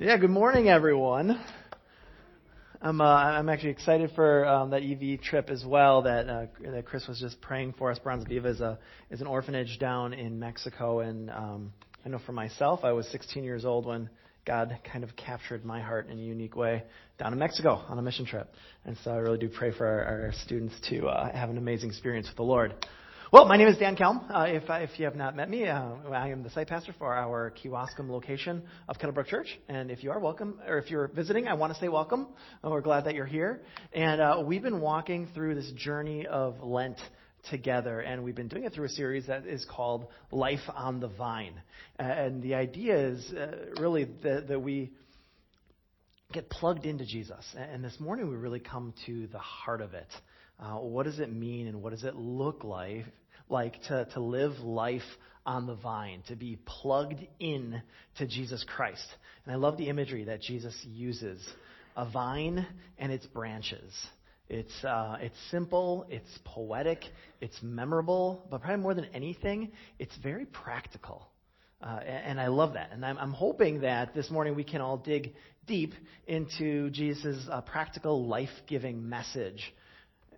Yeah, good morning, everyone. I'm uh, I'm actually excited for um, that EV trip as well. That uh, that Chris was just praying for us. Bronze Viva is a is an orphanage down in Mexico, and um, I know for myself, I was 16 years old when God kind of captured my heart in a unique way down in Mexico on a mission trip. And so I really do pray for our, our students to uh, have an amazing experience with the Lord. Well, my name is Dan Kelm. Uh, if, if you have not met me, uh, I am the site pastor for our Kewaskum location of Kettlebrook Church. And if you are welcome, or if you're visiting, I want to say welcome. Uh, we're glad that you're here. And uh, we've been walking through this journey of Lent together, and we've been doing it through a series that is called Life on the Vine. And the idea is uh, really that, that we get plugged into Jesus. And this morning we really come to the heart of it. Uh, what does it mean and what does it look like, like to, to live life on the vine, to be plugged in to Jesus Christ? And I love the imagery that Jesus uses a vine and its branches. It's, uh, it's simple, it's poetic, it's memorable, but probably more than anything, it's very practical. Uh, and, I love that. And I'm, I'm, hoping that this morning we can all dig deep into Jesus' uh, practical, life giving message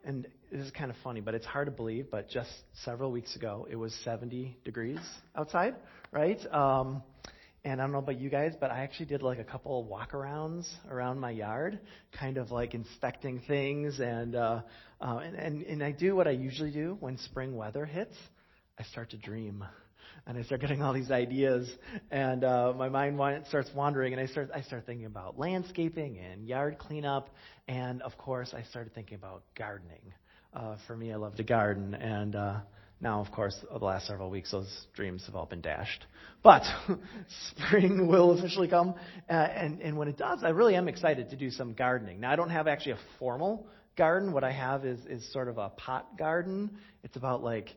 and this is kind of funny, but it's hard to believe, but just several weeks ago, it was 70 degrees outside, right? Um, and I don't know about you guys, but I actually did like a couple of walkarounds around my yard, kind of like inspecting things. And, uh, uh, and, and, and I do what I usually do when spring weather hits I start to dream and I start getting all these ideas, and uh, my mind starts wandering, and I start I start thinking about landscaping and yard cleanup, and of course I started thinking about gardening. Uh, for me, I love to garden, and uh, now, of course, the last several weeks, those dreams have all been dashed. But spring will officially come, uh, and and when it does, I really am excited to do some gardening. Now, I don't have actually a formal garden. What I have is is sort of a pot garden. It's about like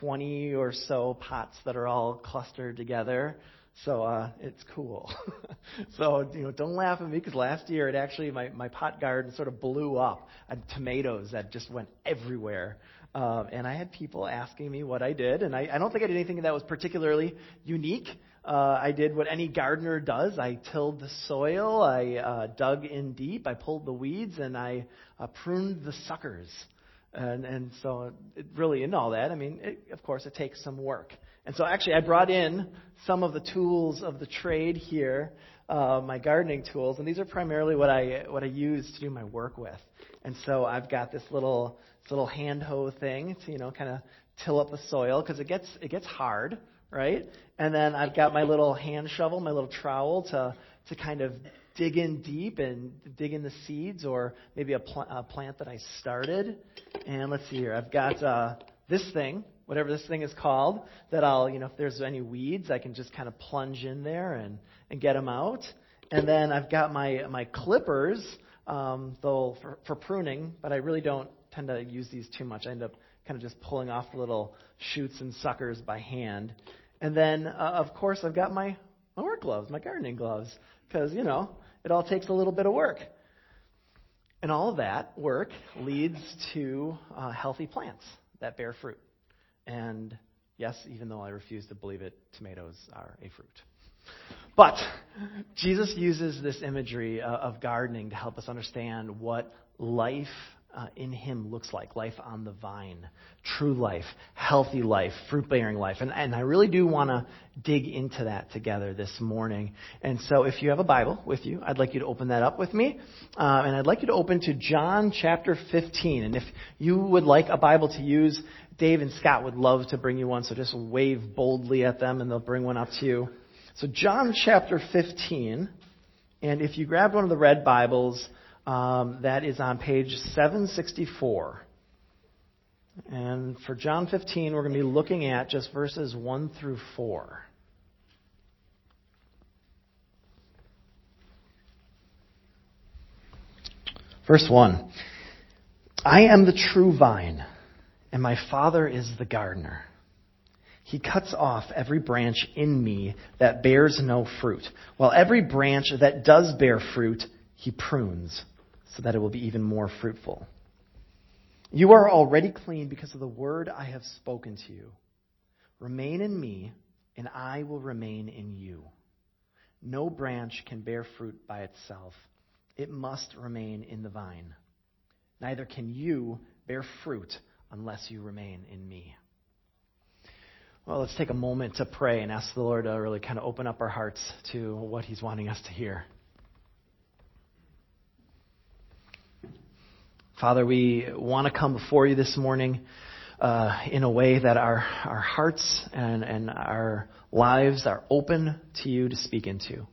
20 or so pots that are all clustered together. So uh, it's cool. so you know, don't laugh at me because last year it actually my my pot garden sort of blew up. and tomatoes that just went everywhere. Um, and I had people asking me what I did, and I, I don't think I did anything that was particularly unique. Uh, I did what any gardener does. I tilled the soil, I uh, dug in deep, I pulled the weeds, and I uh, pruned the suckers. And, and so, it, really, in all that, I mean, it, of course, it takes some work. And so, actually, I brought in some of the tools of the trade here, uh, my gardening tools, and these are primarily what I what I use to do my work with. And so, I've got this little this little hand hoe thing to you know kind of till up the soil because it gets it gets hard, right? And then I've got my little hand shovel, my little trowel to to kind of dig in deep and dig in the seeds or maybe a, pl- a plant that I started. And let's see here. I've got uh, this thing, whatever this thing is called, that I'll, you know, if there's any weeds, I can just kind of plunge in there and, and get them out. And then I've got my, my clippers, um, though, for, for pruning, but I really don't tend to use these too much. I end up kind of just pulling off the little shoots and suckers by hand. And then, uh, of course, I've got my, my work gloves, my gardening gloves, because, you know, it all takes a little bit of work. And all of that work leads to uh, healthy plants that bear fruit. And yes, even though I refuse to believe it, tomatoes are a fruit. But Jesus uses this imagery uh, of gardening to help us understand what life uh, in Him looks like life on the vine, true life, healthy life, fruit bearing life. And, and I really do want to dig into that together this morning. And so if you have a Bible with you, I'd like you to open that up with me. Uh, and I'd like you to open to John chapter 15. And if you would like a Bible to use, Dave and Scott would love to bring you one. So just wave boldly at them and they'll bring one up to you. So John chapter 15. And if you grabbed one of the red Bibles, um, that is on page 764. And for John 15, we're going to be looking at just verses 1 through 4. Verse 1 I am the true vine, and my Father is the gardener. He cuts off every branch in me that bears no fruit, while every branch that does bear fruit, he prunes so that it will be even more fruitful. You are already clean because of the word I have spoken to you. Remain in me, and I will remain in you. No branch can bear fruit by itself, it must remain in the vine. Neither can you bear fruit unless you remain in me. Well, let's take a moment to pray and ask the Lord to really kind of open up our hearts to what He's wanting us to hear. Father, we want to come before you this morning uh, in a way that our, our hearts and, and our lives are open to you to speak into.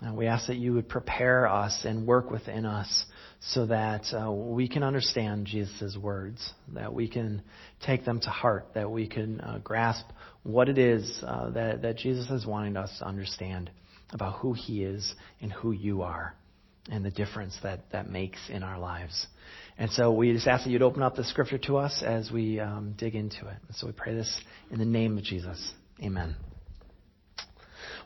And we ask that you would prepare us and work within us so that uh, we can understand Jesus' words, that we can take them to heart, that we can uh, grasp what it is uh, that, that Jesus is wanting us to understand about who he is and who you are and the difference that that makes in our lives. And so we just ask that you'd open up the scripture to us as we um, dig into it. And so we pray this in the name of Jesus. Amen.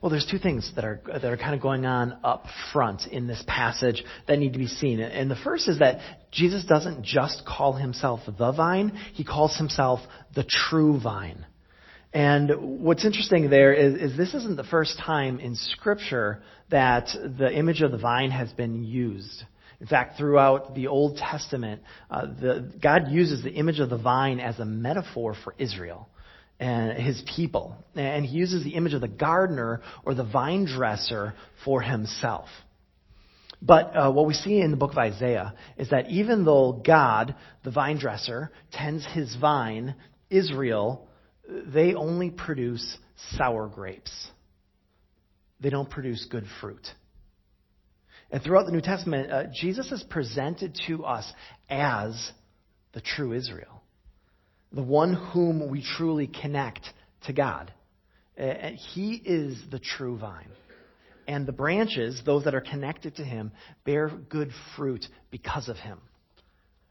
Well, there's two things that are that are kind of going on up front in this passage that need to be seen. And the first is that Jesus doesn't just call himself the vine; he calls himself the true vine. And what's interesting there is, is, this isn't the first time in Scripture that the image of the vine has been used. In fact, throughout the Old Testament, uh, the, God uses the image of the vine as a metaphor for Israel and his people. And he uses the image of the gardener or the vine dresser for himself. But uh, what we see in the book of Isaiah is that even though God, the vine dresser, tends his vine, Israel they only produce sour grapes. They don't produce good fruit. And throughout the New Testament, uh, Jesus is presented to us as the true Israel, the one whom we truly connect to God. He is the true vine. And the branches, those that are connected to him, bear good fruit because of him.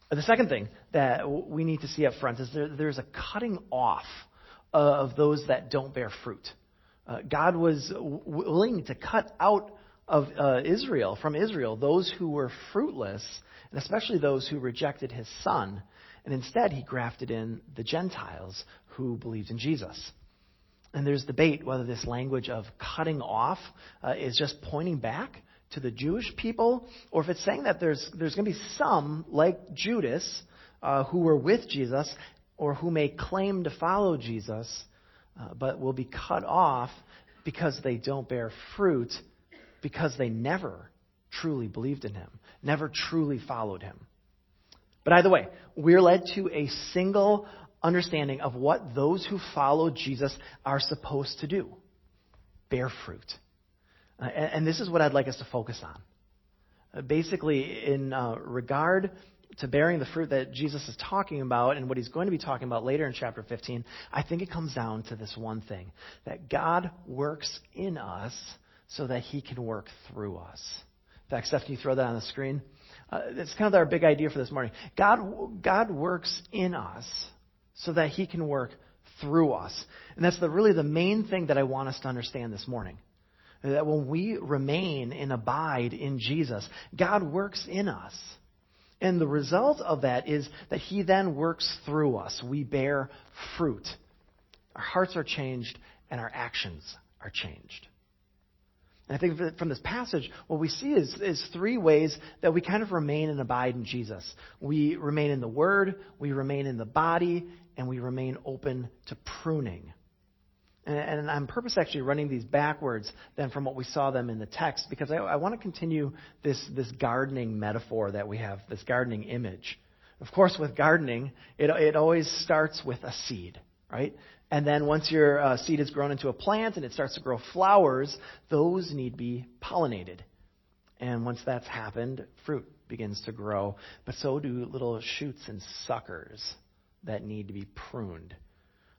The second thing that we need to see up front is there, there's a cutting off of those that don't bear fruit. Uh, God was willing to cut out of uh, Israel, from Israel, those who were fruitless, and especially those who rejected his son. And instead, he grafted in the Gentiles who believed in Jesus. And there's debate whether this language of cutting off uh, is just pointing back to the Jewish people, or if it's saying that there's, there's going to be some, like Judas, uh, who were with Jesus, or who may claim to follow Jesus, uh, but will be cut off because they don't bear fruit, because they never truly believed in him, never truly followed him. But either way, we're led to a single understanding of what those who follow Jesus are supposed to do bear fruit. Uh, and, and, this is what I'd like us to focus on. Uh, basically, in uh, regard to bearing the fruit that Jesus is talking about and what he's going to be talking about later in chapter 15, I think it comes down to this one thing that God works in us so that he can work through us. In fact, Steph, can you throw that on the screen? Uh, it's kind of our big idea for this morning. God, God works in us so that he can work through us. And that's the, really the main thing that I want us to understand this morning. That when we remain and abide in Jesus, God works in us. And the result of that is that He then works through us. We bear fruit. Our hearts are changed and our actions are changed. And I think from this passage, what we see is, is three ways that we kind of remain and abide in Jesus. We remain in the Word, we remain in the body, and we remain open to pruning. And, and I'm purpose actually running these backwards than from what we saw them in the text because I, I want to continue this, this gardening metaphor that we have, this gardening image. Of course, with gardening, it, it always starts with a seed, right? And then once your uh, seed has grown into a plant and it starts to grow flowers, those need to be pollinated. And once that's happened, fruit begins to grow. But so do little shoots and suckers that need to be pruned.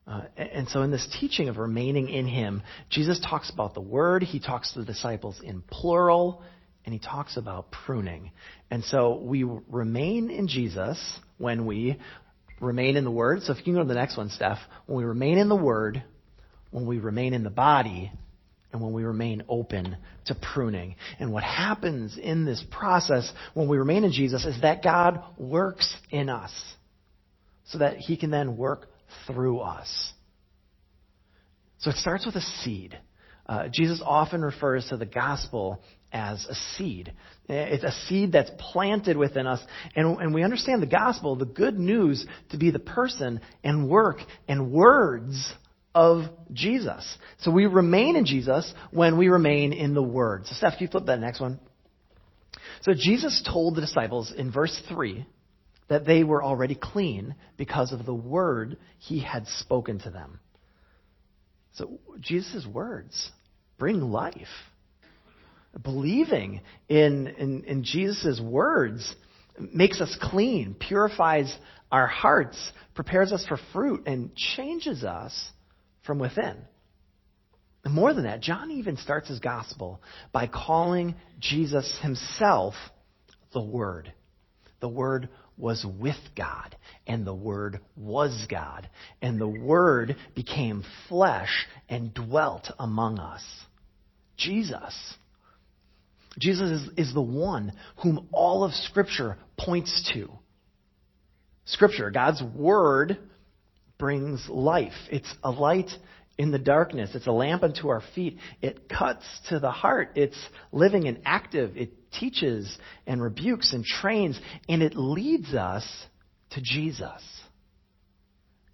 Uh, and so, in this teaching of remaining in Him, Jesus talks about the Word, He talks to the disciples in plural, and He talks about pruning. And so, we remain in Jesus when we remain in the Word. So, if you can go to the next one, Steph. When we remain in the Word, when we remain in the body, and when we remain open to pruning. And what happens in this process when we remain in Jesus is that God works in us so that He can then work through us. So it starts with a seed. Uh, Jesus often refers to the gospel as a seed. It's a seed that's planted within us. And, and we understand the gospel, the good news, to be the person and work and words of Jesus. So we remain in Jesus when we remain in the Word. So, Steph, can you flip that next one? So, Jesus told the disciples in verse 3 that they were already clean because of the Word he had spoken to them. So, Jesus' words bring life believing in, in, in Jesus' words makes us clean, purifies our hearts, prepares us for fruit, and changes us from within. And more than that, John even starts his gospel by calling Jesus himself the Word. The Word was with God, and the Word was God, and the Word became flesh and dwelt among us. Jesus Jesus is, is the one whom all of Scripture points to. Scripture, God's Word, brings life. It's a light in the darkness. It's a lamp unto our feet. It cuts to the heart. It's living and active. It teaches and rebukes and trains, and it leads us to Jesus.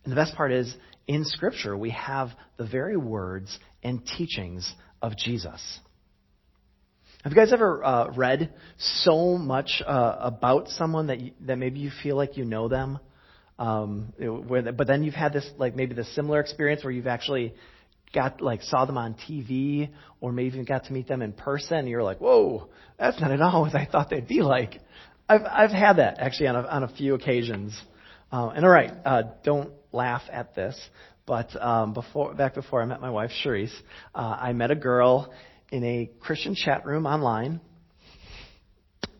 And the best part is, in Scripture, we have the very words and teachings of Jesus. Have you guys ever uh, read so much uh, about someone that you, that maybe you feel like you know them, um, where, but then you've had this like maybe the similar experience where you've actually got like saw them on TV or maybe even got to meet them in person, and you're like, whoa, that's not at all what I thought they'd be like. I've I've had that actually on a, on a few occasions. Uh, and all right, uh, don't laugh at this, but um, before back before I met my wife Cherise, uh, I met a girl in a Christian chat room online.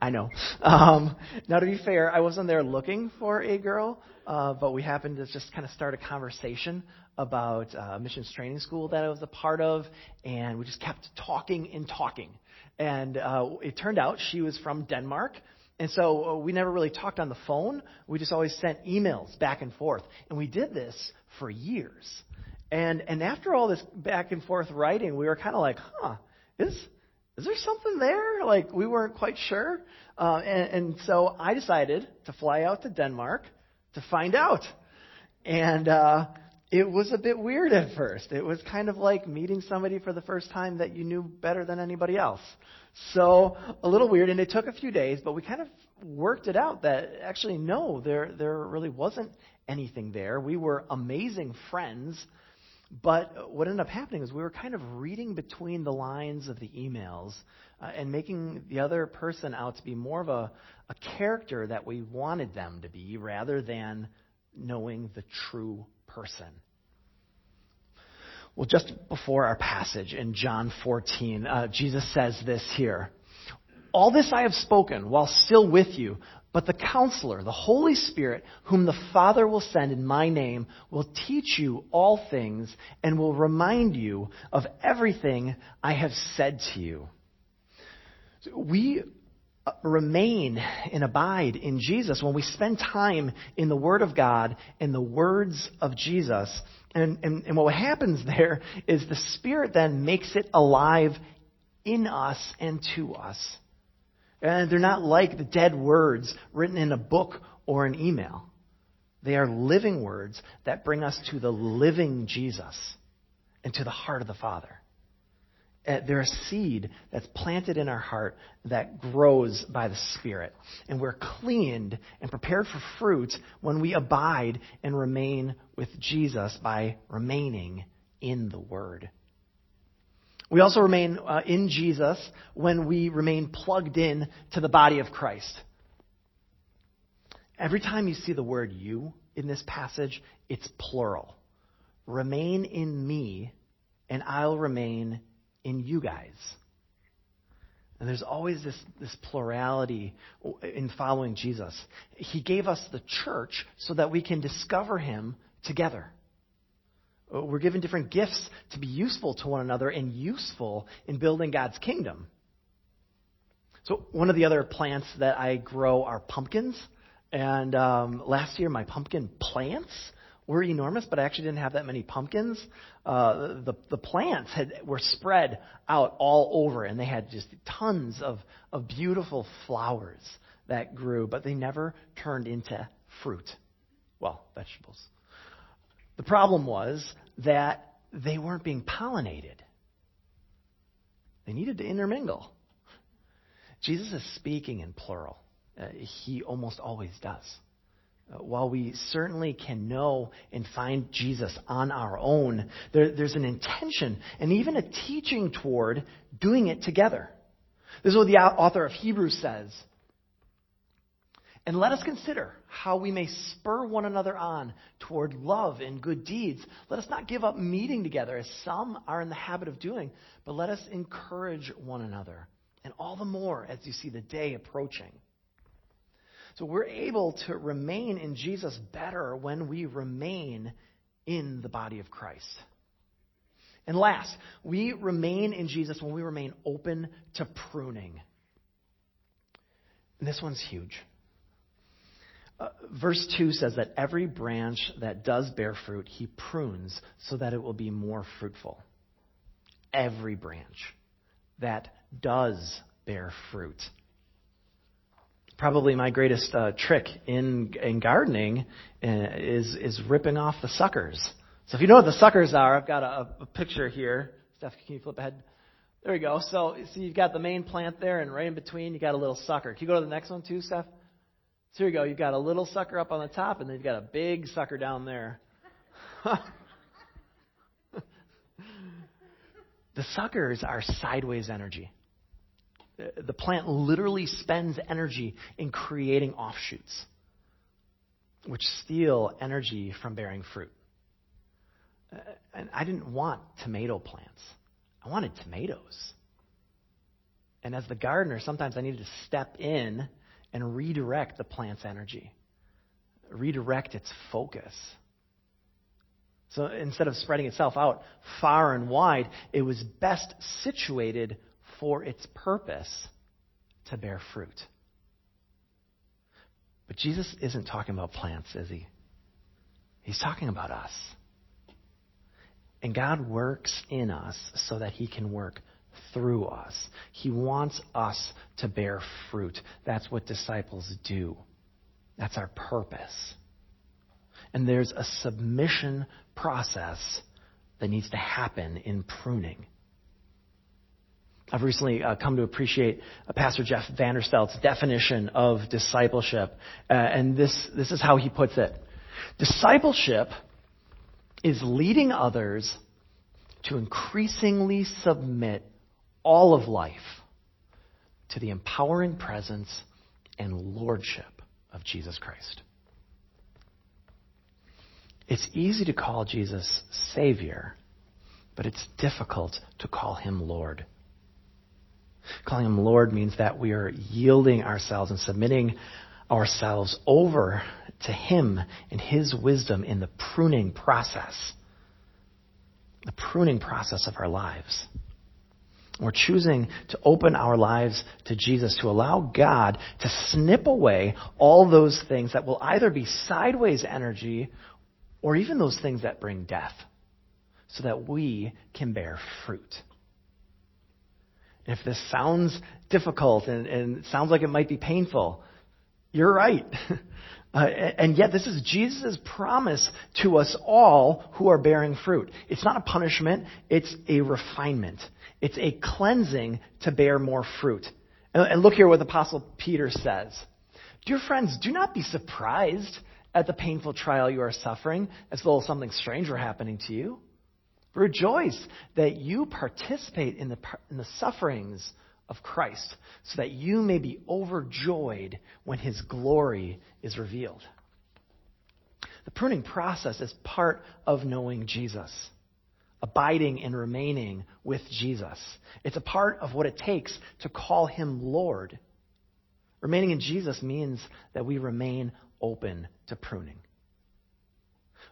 I know. Um, now, to be fair, I wasn't there looking for a girl, uh, but we happened to just kind of start a conversation about uh, missions training school that I was a part of, and we just kept talking and talking. And uh, it turned out she was from Denmark. And so uh, we never really talked on the phone. We just always sent emails back and forth. And we did this for years. And, and after all this back and forth writing, we were kind of like, huh, is is there something there? Like we weren't quite sure. Uh, and, and so I decided to fly out to Denmark to find out. And uh, it was a bit weird at first. It was kind of like meeting somebody for the first time that you knew better than anybody else. So a little weird, and it took a few days, but we kind of worked it out that actually no, there there really wasn't anything there. We were amazing friends but what ended up happening is we were kind of reading between the lines of the emails uh, and making the other person out to be more of a, a character that we wanted them to be rather than knowing the true person. Well, just before our passage in John 14, uh, Jesus says this here. All this I have spoken while still with you, but the counselor, the Holy Spirit, whom the Father will send in my name, will teach you all things and will remind you of everything I have said to you. We uh, remain and abide in Jesus when we spend time in the Word of God and the words of Jesus. And, and, and what happens there is the Spirit then makes it alive in us and to us. And they're not like the dead words written in a book or an email. They are living words that bring us to the living Jesus and to the heart of the Father. Uh, they're a seed that's planted in our heart that grows by the Spirit. And we're cleaned and prepared for fruit when we abide and remain with Jesus by remaining in the Word. We also remain uh, in Jesus when we remain plugged in to the body of Christ. Every time you see the word you in this passage, it's plural. Remain in me, and I'll remain in you guys. And there's always this, this plurality in following Jesus. He gave us the church so that we can discover him together. Uh, we're given different gifts to be useful to one another and useful in building God's kingdom. So, one of the other plants that I grow are pumpkins. And um, last year, my pumpkin plants were enormous, but I actually didn't have that many pumpkins. Uh, the, the plants had, were spread out all over, and they had just tons of, of beautiful flowers that grew, but they never turned into fruit. Well, vegetables. The problem was that they weren't being pollinated. They needed to intermingle. Jesus is speaking in plural. Uh, he almost always does. Uh, while we certainly can know and find Jesus on our own, there, there's an intention and even a teaching toward doing it together. This is what the author of Hebrews says. And let us consider how we may spur one another on toward love and good deeds. Let us not give up meeting together as some are in the habit of doing, but let us encourage one another. And all the more as you see the day approaching. So we're able to remain in Jesus better when we remain in the body of Christ. And last, we remain in Jesus when we remain open to pruning. And this one's huge. Uh, verse 2 says that every branch that does bear fruit, he prunes so that it will be more fruitful. Every branch that does bear fruit probably my greatest uh, trick in in gardening uh, is is ripping off the suckers. So if you know what the suckers are, I've got a, a picture here. Steph, can you flip ahead? There we go. So, so you've got the main plant there, and right in between you got a little sucker. Can you go to the next one too, Steph? So here you go. You've got a little sucker up on the top, and then you've got a big sucker down there. the suckers are sideways energy the plant literally spends energy in creating offshoots, which steal energy from bearing fruit. Uh, and I didn't want tomato plants, I wanted tomatoes. And as the gardener, sometimes I needed to step in and redirect the plant's energy, redirect its focus. So instead of spreading itself out far and wide, it was best situated for its purpose to bear fruit. But Jesus isn't talking about plants, is he? He's talking about us. And God works in us so that he can work through us. He wants us to bear fruit. That's what disciples do. That's our purpose. And there's a submission process that needs to happen in pruning. I've recently uh, come to appreciate uh, Pastor Jeff Vanderstelt's definition of discipleship. Uh, and this, this is how he puts it Discipleship is leading others to increasingly submit all of life to the empowering presence and lordship of Jesus Christ. It's easy to call Jesus Savior, but it's difficult to call him Lord. Calling him Lord means that we are yielding ourselves and submitting ourselves over to him and his wisdom in the pruning process. The pruning process of our lives. We're choosing to open our lives to Jesus, to allow God to snip away all those things that will either be sideways energy or even those things that bring death, so that we can bear fruit. If this sounds difficult and, and sounds like it might be painful, you're right. uh, and yet, this is Jesus' promise to us all who are bearing fruit. It's not a punishment, it's a refinement. It's a cleansing to bear more fruit. And, and look here what Apostle Peter says Dear friends, do not be surprised at the painful trial you are suffering as though something strange were happening to you. Rejoice that you participate in the, in the sufferings of Christ, so that you may be overjoyed when his glory is revealed. The pruning process is part of knowing Jesus, abiding and remaining with Jesus. It's a part of what it takes to call him Lord. Remaining in Jesus means that we remain open to pruning.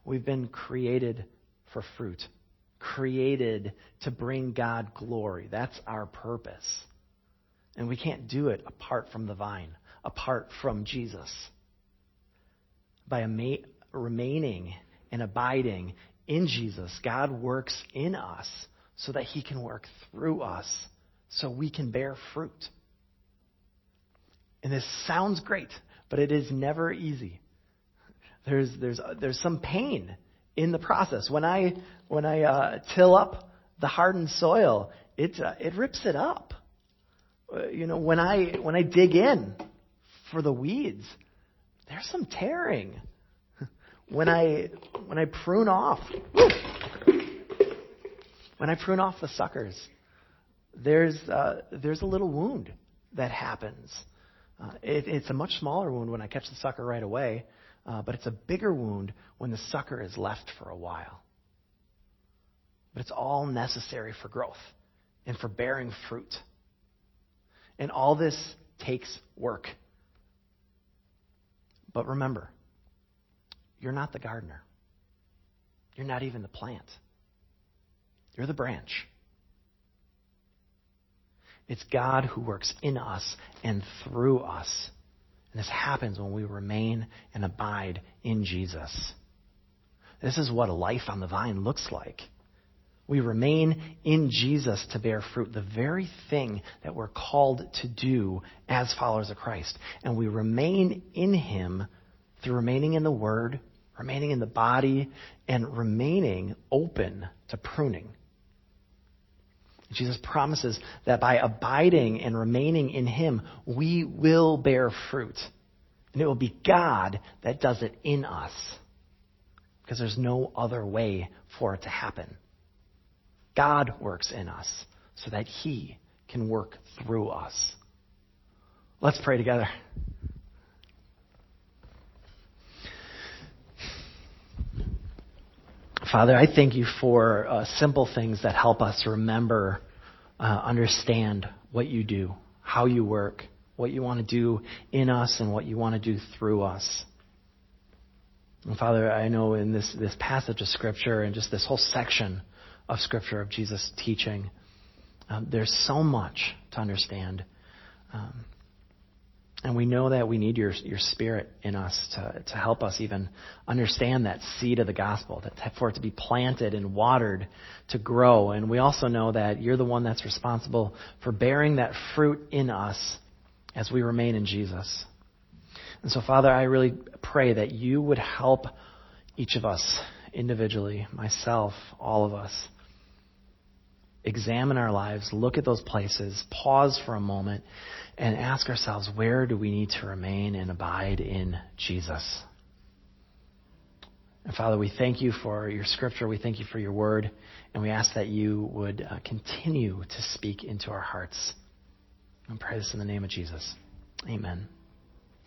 We've been created for fruit created to bring God glory. That's our purpose. And we can't do it apart from the vine, apart from Jesus. By remaining and abiding in Jesus, God works in us so that he can work through us so we can bear fruit. And this sounds great, but it is never easy. There's, there's, there's some pain in the process. When I, when I uh, till up the hardened soil, it, uh, it rips it up. Uh, you know, when I, when I dig in for the weeds, there's some tearing. When I, when I prune off, when I prune off the suckers, there's, uh, there's a little wound that happens. Uh, it, it's a much smaller wound when I catch the sucker right away, uh, but it's a bigger wound when the sucker is left for a while. But it's all necessary for growth and for bearing fruit. And all this takes work. But remember, you're not the gardener. You're not even the plant. You're the branch. It's God who works in us and through us. And this happens when we remain and abide in Jesus. This is what a life on the vine looks like. We remain in Jesus to bear fruit, the very thing that we're called to do as followers of Christ. And we remain in Him through remaining in the Word, remaining in the body, and remaining open to pruning. Jesus promises that by abiding and remaining in Him, we will bear fruit. And it will be God that does it in us. Because there's no other way for it to happen. God works in us so that He can work through us. Let's pray together. Father, I thank you for uh, simple things that help us remember, uh, understand what you do, how you work, what you want to do in us, and what you want to do through us. And Father, I know in this, this passage of Scripture and just this whole section of Scripture of Jesus' teaching, um, there's so much to understand. Um, and we know that we need your, your spirit in us to, to help us even understand that seed of the gospel, that for it to be planted and watered to grow. And we also know that you're the one that's responsible for bearing that fruit in us as we remain in Jesus. And so, Father, I really pray that you would help each of us individually, myself, all of us, examine our lives, look at those places, pause for a moment, and ask ourselves where do we need to remain and abide in Jesus? And Father, we thank you for your scripture. We thank you for your word. And we ask that you would uh, continue to speak into our hearts. And pray this in the name of Jesus. Amen.